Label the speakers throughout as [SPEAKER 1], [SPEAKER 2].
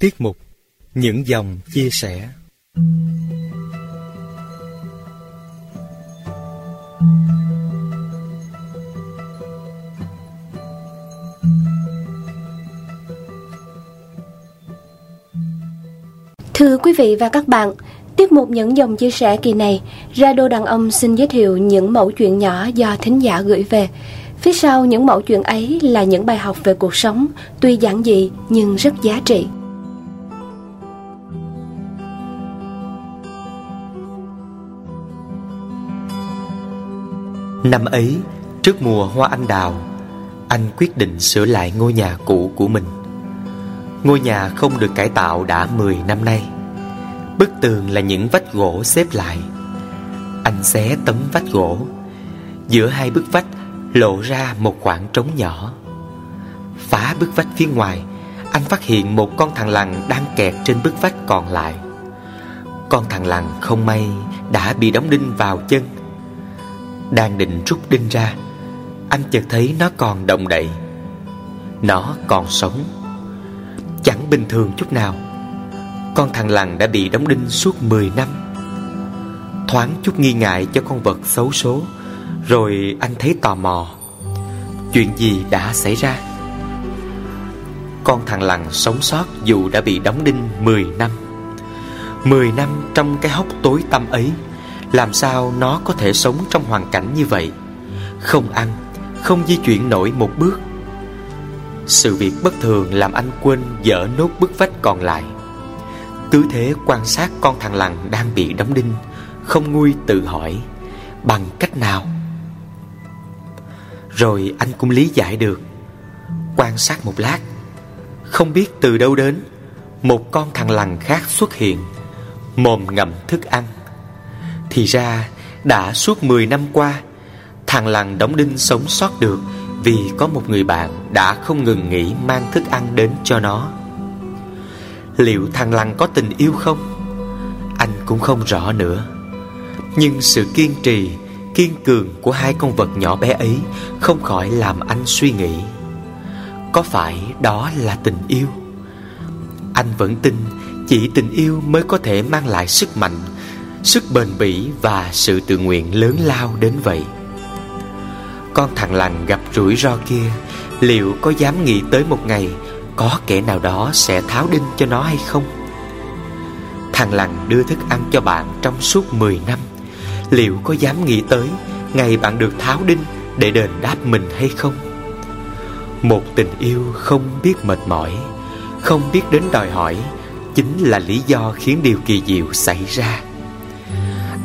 [SPEAKER 1] Tiết mục Những dòng chia sẻ
[SPEAKER 2] Thưa quý vị và các bạn, tiết mục những dòng chia sẻ kỳ này, Radio Đàn Ông xin giới thiệu những mẫu chuyện nhỏ do thính giả gửi về. Phía sau những mẫu chuyện ấy là những bài học về cuộc sống, tuy giản dị nhưng rất giá trị.
[SPEAKER 1] Năm ấy, trước mùa hoa anh đào, anh quyết định sửa lại ngôi nhà cũ của mình. Ngôi nhà không được cải tạo đã 10 năm nay. Bức tường là những vách gỗ xếp lại. Anh xé tấm vách gỗ. Giữa hai bức vách lộ ra một khoảng trống nhỏ. Phá bức vách phía ngoài, anh phát hiện một con thằng lằn đang kẹt trên bức vách còn lại. Con thằng lằn không may đã bị đóng đinh vào chân. Đang định rút đinh ra, anh chợt thấy nó còn động đậy. Nó còn sống. Chẳng bình thường chút nào. Con thằng lằn đã bị đóng đinh suốt 10 năm. Thoáng chút nghi ngại cho con vật xấu số, rồi anh thấy tò mò Chuyện gì đã xảy ra Con thằng lằn sống sót dù đã bị đóng đinh 10 năm 10 năm trong cái hốc tối tăm ấy làm sao nó có thể sống trong hoàn cảnh như vậy? Không ăn, không di chuyển nổi một bước. Sự việc bất thường làm anh quên dở nốt bức vách còn lại. Tứ thế quan sát con thằng lằn đang bị đóng đinh Không nguôi tự hỏi Bằng cách nào? Rồi anh cũng lý giải được. Quan sát một lát Không biết từ đâu đến Một con thằng lằn khác xuất hiện Mồm ngậm thức ăn. Thì ra đã suốt 10 năm qua, Thằng lằn đóng đinh sống sót được Vì có một người bạn đã không ngừng nghỉ mang thức ăn đến cho nó. Liệu thằng lằn có tình yêu không? Anh cũng không rõ nữa. Nhưng sự kiên trì, kiên cường của hai con vật nhỏ bé ấy không khỏi làm anh suy nghĩ. Có phải đó là tình yêu? Anh vẫn tin chỉ tình yêu mới có thể mang lại sức mạnh sức bền bỉ và sự tự nguyện lớn lao đến vậy. Con thằng lành gặp rủi ro kia, liệu có dám nghĩ tới một ngày có kẻ nào đó sẽ tháo đinh cho nó hay không? Thằng lành đưa thức ăn cho bạn trong suốt 10 năm, Liệu có dám nghĩ tới Ngày bạn được tháo đinh Để đền đáp mình hay không? Một tình yêu không biết mệt mỏi, Không biết đến đòi hỏi Chính là lý do khiến điều kỳ diệu xảy ra.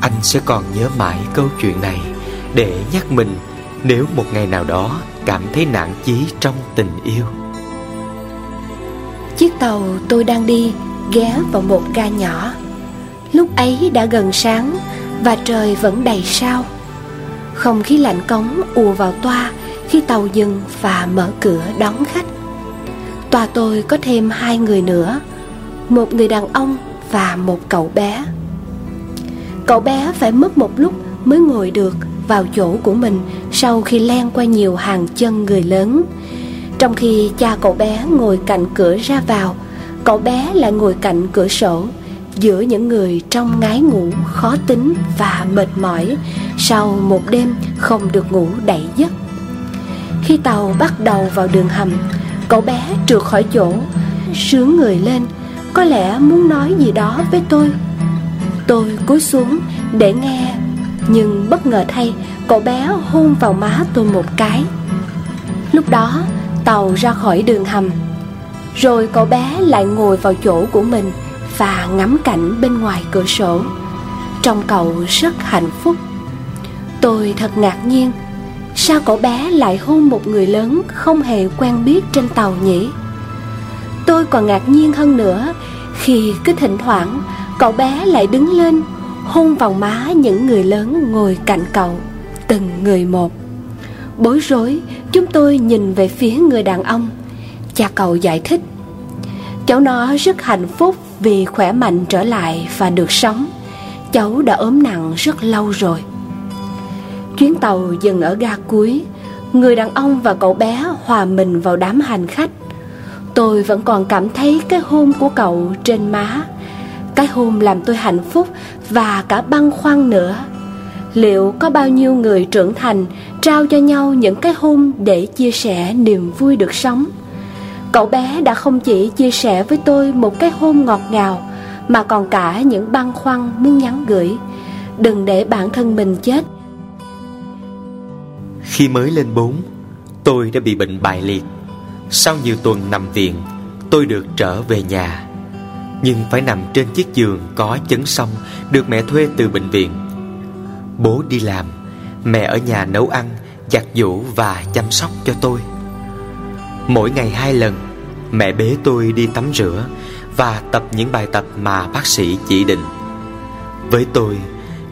[SPEAKER 1] Anh sẽ còn nhớ mãi câu chuyện này Để nhắc mình Nếu một ngày nào đó Cảm thấy nản chí trong tình yêu.
[SPEAKER 2] Chiếc tàu tôi đang đi Ghé vào một ga nhỏ. Lúc ấy đã gần sáng và trời vẫn đầy sao. Không khí lạnh cống ùa vào toa khi tàu dừng và mở cửa đón khách. Toa tôi có thêm hai người nữa, một người đàn ông và một cậu bé cậu bé phải mất một lúc mới ngồi được vào chỗ của mình sau khi len qua nhiều hàng chân người lớn. Trong khi cha cậu bé ngồi cạnh cửa ra vào, cậu bé lại ngồi cạnh cửa sổ giữa những người trong ngái ngủ khó tính và mệt mỏi sau một đêm không được ngủ đầy giấc. Khi tàu bắt đầu vào đường hầm, cậu bé trượt khỏi chỗ, sướng người lên. Có lẽ muốn nói gì đó với tôi tôi cúi xuống để nghe, nhưng bất ngờ thay, cậu bé hôn vào má tôi một cái. Lúc đó, tàu ra khỏi đường hầm, rồi cậu bé lại ngồi vào chỗ của mình và ngắm cảnh bên ngoài cửa sổ. Trong cậu rất hạnh phúc. Tôi thật ngạc nhiên, Sao cậu bé lại hôn một người lớn không hề quen biết trên tàu nhỉ? Tôi còn ngạc nhiên hơn nữa Khi cứ thỉnh thoảng cậu bé lại đứng lên, Hôn vào má những người lớn ngồi cạnh cậu, Từng người một. Bối rối, chúng tôi nhìn về phía người đàn ông. Cha cậu giải thích, Cháu nó rất hạnh phúc vì khỏe mạnh trở lại và được sống. Cháu đã ốm nặng rất lâu rồi. Chuyến tàu dừng ở ga cuối. Người đàn ông và cậu bé hòa mình vào đám hành khách. Tôi vẫn còn cảm thấy cái hôn của cậu trên má. Cái hôn làm tôi hạnh phúc và cả băn khoăn nữa. Liệu có bao nhiêu người trưởng thành trao cho nhau những cái hôn để chia sẻ niềm vui được sống? Cậu bé đã không chỉ chia sẻ với tôi một cái hôn ngọt ngào, Mà còn cả những băn khoăn muốn nhắn gửi. Đừng để bản thân mình chết.
[SPEAKER 1] Khi mới lên bốn, Tôi đã bị bệnh bại liệt. Sau nhiều tuần nằm viện, Tôi được trở về nhà. Nhưng phải nằm trên chiếc giường có chấn song Được mẹ thuê từ bệnh viện. Bố đi làm, Mẹ ở nhà nấu ăn, Giặt giũ và chăm sóc cho tôi. Mỗi ngày hai lần, Mẹ bế tôi đi tắm rửa Và tập những bài tập mà bác sĩ chỉ định. Với tôi,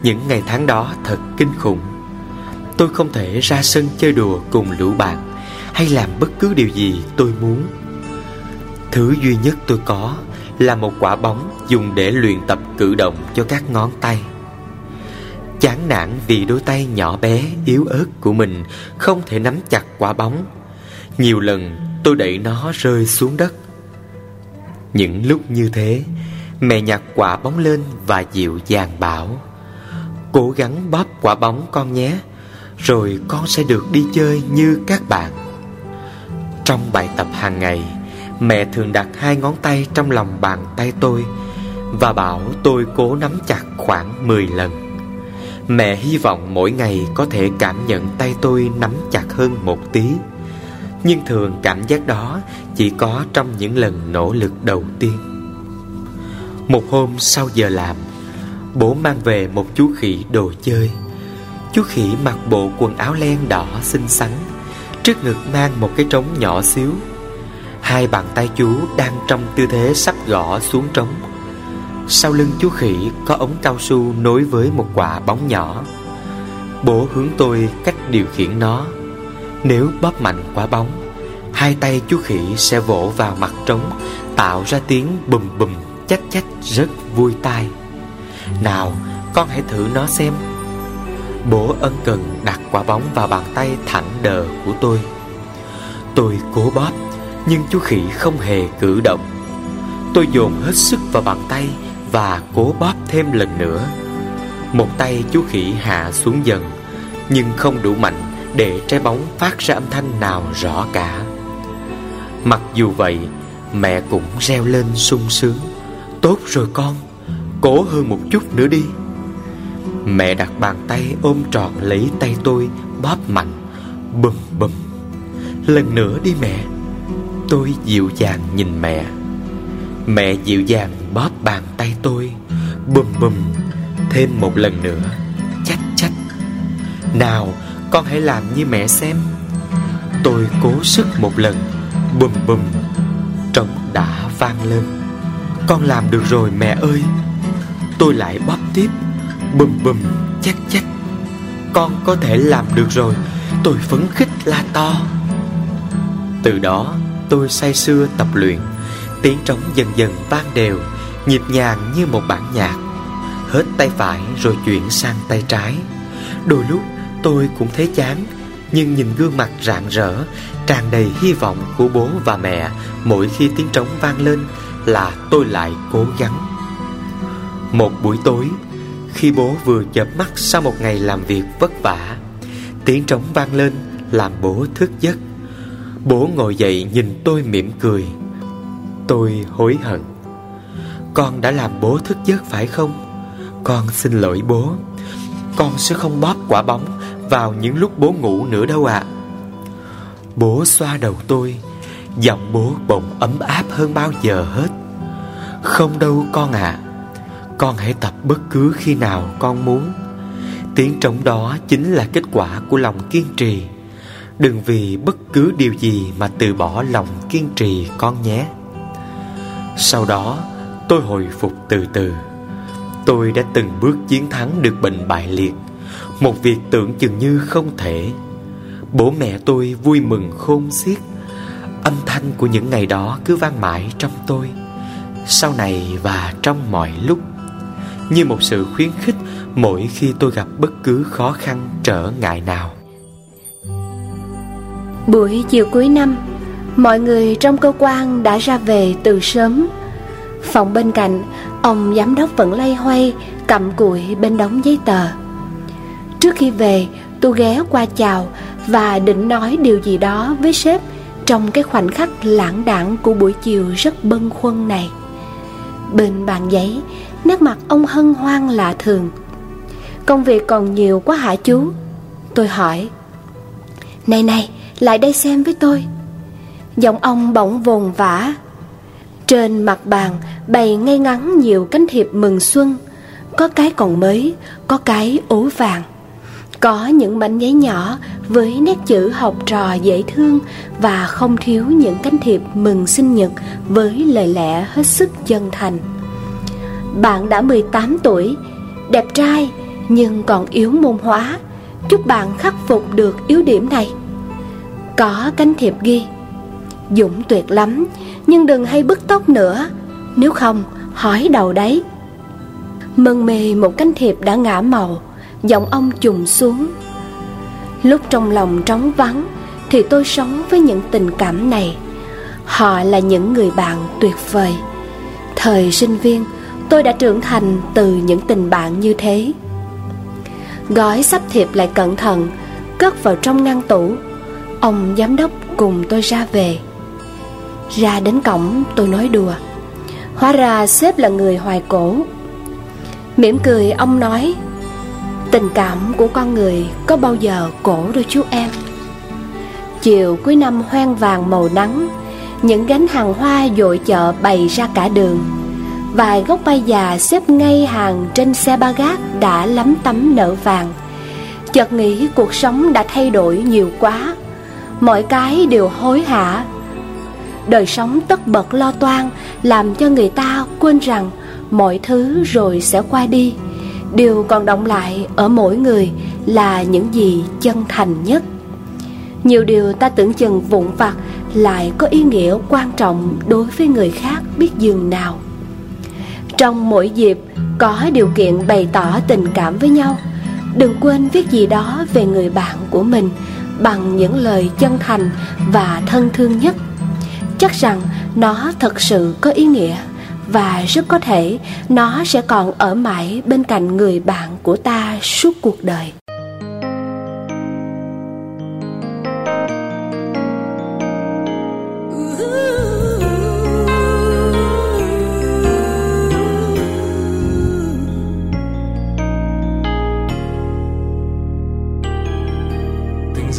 [SPEAKER 1] Những ngày tháng đó thật kinh khủng. Tôi không thể ra sân chơi đùa cùng lũ bạn Hay làm bất cứ điều gì tôi muốn. Thứ duy nhất tôi có là một quả bóng dùng để luyện tập cử động cho các ngón tay. Chán nản vì đôi tay nhỏ bé, yếu ớt của mình Không thể nắm chặt quả bóng. Nhiều lần tôi đẩy nó rơi xuống đất. Những lúc như thế Mẹ nhặt quả bóng lên và dịu dàng bảo Cố gắng bóp quả bóng con nhé Rồi con sẽ được đi chơi như các bạn. Trong bài tập hàng ngày Mẹ thường đặt hai ngón tay trong lòng bàn tay tôi Và bảo tôi cố nắm chặt khoảng 10 lần. Mẹ hy vọng mỗi ngày có thể cảm nhận tay tôi nắm chặt hơn một tí. Nhưng thường cảm giác đó chỉ có trong những lần nỗ lực đầu tiên. Một hôm sau giờ làm, Bố mang về một chú khỉ đồ chơi. Chú khỉ mặc bộ quần áo len đỏ xinh xắn, Trước ngực mang một cái trống nhỏ xíu. Hai bàn tay chú đang trong tư thế sắp gõ xuống trống. Sau lưng chú khỉ có ống cao su nối với một quả bóng nhỏ. Bố hướng tôi cách điều khiển nó. Nếu bóp mạnh quả bóng, Hai tay chú khỉ sẽ vỗ vào mặt trống, Tạo ra tiếng bùm bùm, chách chách rất vui tai. Nào, con hãy thử nó xem. Bố ân cần đặt quả bóng vào bàn tay thẳng đờ của tôi. Tôi cố bóp. Nhưng chú khỉ không hề cử động Tôi dồn hết sức vào bàn tay và cố bóp thêm lần nữa. Một tay chú khỉ hạ xuống dần, nhưng không đủ mạnh để trái bóng phát ra âm thanh nào rõ cả. Mặc dù vậy, mẹ cũng reo lên sung sướng. Tốt rồi con, cố hơn một chút nữa đi. Mẹ đặt bàn tay ôm trọn lấy tay tôi, bóp mạnh, bùm bùm. Lần nữa đi mẹ. Tôi dịu dàng nhìn mẹ. Mẹ dịu dàng bóp bàn tay tôi, Bùm bùm, Thêm một lần nữa, Chách chách. Nào, con hãy làm như mẹ xem. Tôi cố sức một lần, Bùm bùm, Trống đã vang lên. Con làm được rồi mẹ ơi. Tôi lại bóp tiếp, Bùm bùm, chách chách. Con có thể làm được rồi, Tôi phấn khích la to. Từ đó tôi say sưa tập luyện. Tiếng trống dần dần vang đều, Nhịp nhàng như một bản nhạc. Hết tay phải rồi chuyển sang tay trái. Đôi lúc, tôi cũng thấy chán, Nhưng nhìn gương mặt rạng rỡ, Tràn đầy hy vọng của bố và mẹ Mỗi khi tiếng trống vang lên Là tôi lại cố gắng. Một buổi tối, Khi bố vừa chợp mắt Sau một ngày làm việc vất vả, Tiếng trống vang lên Làm bố thức giấc. Bố ngồi dậy nhìn tôi mỉm cười. Tôi hối hận. Con đã làm bố thức giấc phải không? Con xin lỗi bố. Con sẽ không bóp quả bóng Vào những lúc bố ngủ nữa đâu ạ. Bố xoa đầu tôi. Giọng bố bỗng ấm áp hơn bao giờ hết. Không đâu con ạ. Con hãy tập bất cứ khi nào con muốn. Tiếng trống đó chính là kết quả của lòng kiên trì. Đừng vì bất cứ điều gì mà từ bỏ lòng kiên trì con nhé. Sau đó, tôi hồi phục từ từ. Tôi đã từng bước chiến thắng được bệnh bại liệt, Một việc tưởng chừng như không thể. Bố mẹ tôi vui mừng khôn xiết. Âm thanh của những ngày đó cứ vang mãi trong tôi, Sau này và trong mọi lúc. Như một sự khuyến khích mỗi khi tôi gặp bất cứ khó khăn trở ngại nào.
[SPEAKER 2] Buổi chiều cuối năm, Mọi người trong cơ quan đã ra về từ sớm. Phòng bên cạnh, Ông giám đốc vẫn lay hoay, Cầm cụi bên đống giấy tờ. Trước khi về, tôi ghé qua chào Và định nói điều gì đó với sếp Trong cái khoảnh khắc lãng đãng của buổi chiều rất bâng khuâng này. Bên bàn giấy, Nét mặt ông hân hoan lạ thường. Công việc còn nhiều quá hả chú? Tôi hỏi. Này này lại đây xem với tôi. Giọng ông bỗng vồn vã. Trên mặt bàn bày ngay ngắn nhiều cánh thiệp mừng xuân. Có cái còn mới, có cái ố vàng. Có những mảnh giấy nhỏ với nét chữ học trò dễ thương Và không thiếu những cánh thiệp mừng sinh nhật với lời lẽ hết sức chân thành. Bạn đã 18 tuổi, đẹp trai nhưng còn yếu môn hóa. Chúc bạn khắc phục được yếu điểm này. Có cánh thiệp ghi. Dũng tuyệt lắm, Nhưng đừng hay bứt tóc nữa. Nếu không hỏi đầu đấy. Mân mê một cánh thiệp đã ngã màu, Giọng ông trùng xuống. Lúc trong lòng trống vắng, Thì tôi sống với những tình cảm này. Họ là những người bạn tuyệt vời. Thời sinh viên, Tôi đã trưởng thành từ những tình bạn như thế. Gói sắp thiệp lại cẩn thận, Cất vào trong ngăn tủ. Ông giám đốc cùng tôi ra về. Ra đến cổng, tôi nói đùa. Hóa ra sếp là người hoài cổ. Mỉm cười, ông nói, Tình cảm của con người có bao giờ cổ đâu chú em? Chiều cuối năm hoang vàng màu nắng, Những gánh hàng hoa dội chợ bày ra cả đường. Vài gốc bay già xếp ngay hàng trên xe ba gác đã lắm tấm nở vàng. Chợt nghĩ cuộc sống đã thay đổi nhiều quá. Mọi cái đều hối hả. Đời sống tất bật lo toan, làm cho người ta quên rằng mọi thứ rồi sẽ qua đi. Điều còn động lại ở mỗi người là những gì chân thành nhất. Nhiều điều ta tưởng chừng vụn vặt lại có ý nghĩa quan trọng đối với người khác biết dường nào. Trong mỗi dịp, có điều kiện bày tỏ tình cảm với nhau. Đừng quên viết gì đó về người bạn của mình bằng những lời chân thành và thân thương nhất. Chắc rằng nó thật sự có ý nghĩa và rất có thể nó sẽ còn ở mãi bên cạnh người bạn của ta suốt cuộc đời.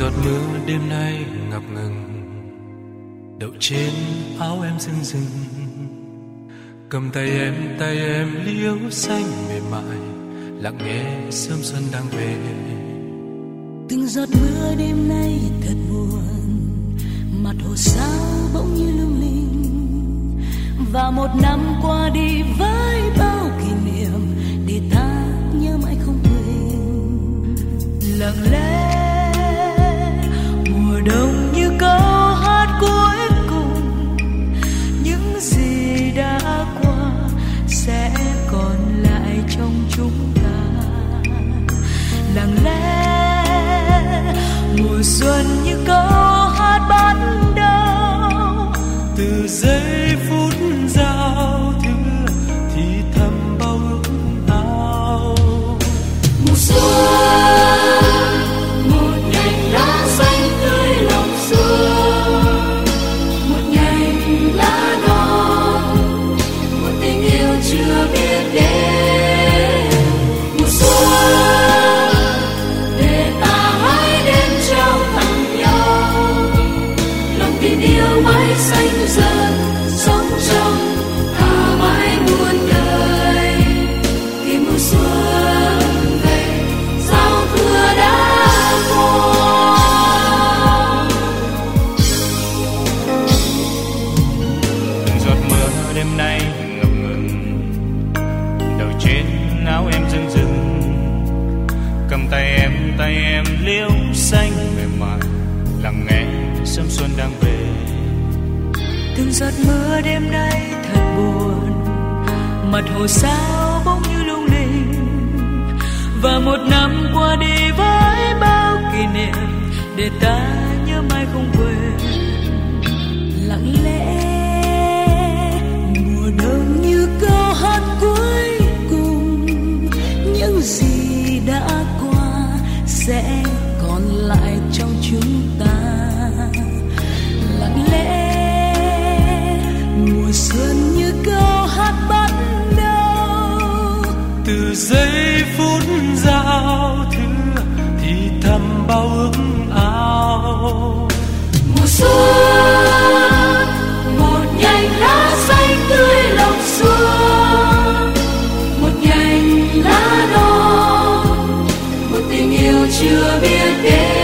[SPEAKER 3] Giọt mưa đêm nay ngập ngừng. Đậu trên áo em rưng rưng. Cầm tay em tay em liễu xanh mềm mại, lặng nghe sớm xuân đang về.
[SPEAKER 4] Từng giọt mưa đêm nay thật buồn, mặt hồ sao bỗng như lung linh. Và một năm qua đi với bao kỷ niệm, để ta nhớ mãi không quên. Lặng lẽ câu tay em tay em liễu xanh. Mềm mại, lặng nghe, sớm xuân
[SPEAKER 3] đang
[SPEAKER 4] về. Từng giọt mưa đêm nay thật buồn, mặt hồ sao bỗng như lung linh. Và một năm qua đi với bao kỷ niệm, để ta nhớ mãi không quên. Lặng lẽ, mùa đông như câu hát cuối sẽ còn lại trong chúng ta. Lặng lẽ mùa xuân như câu hát bắt đầu.
[SPEAKER 3] Từ giây phút giao thừa thì thầm bao ước ao.
[SPEAKER 4] Mùa xuân chưa biết đến.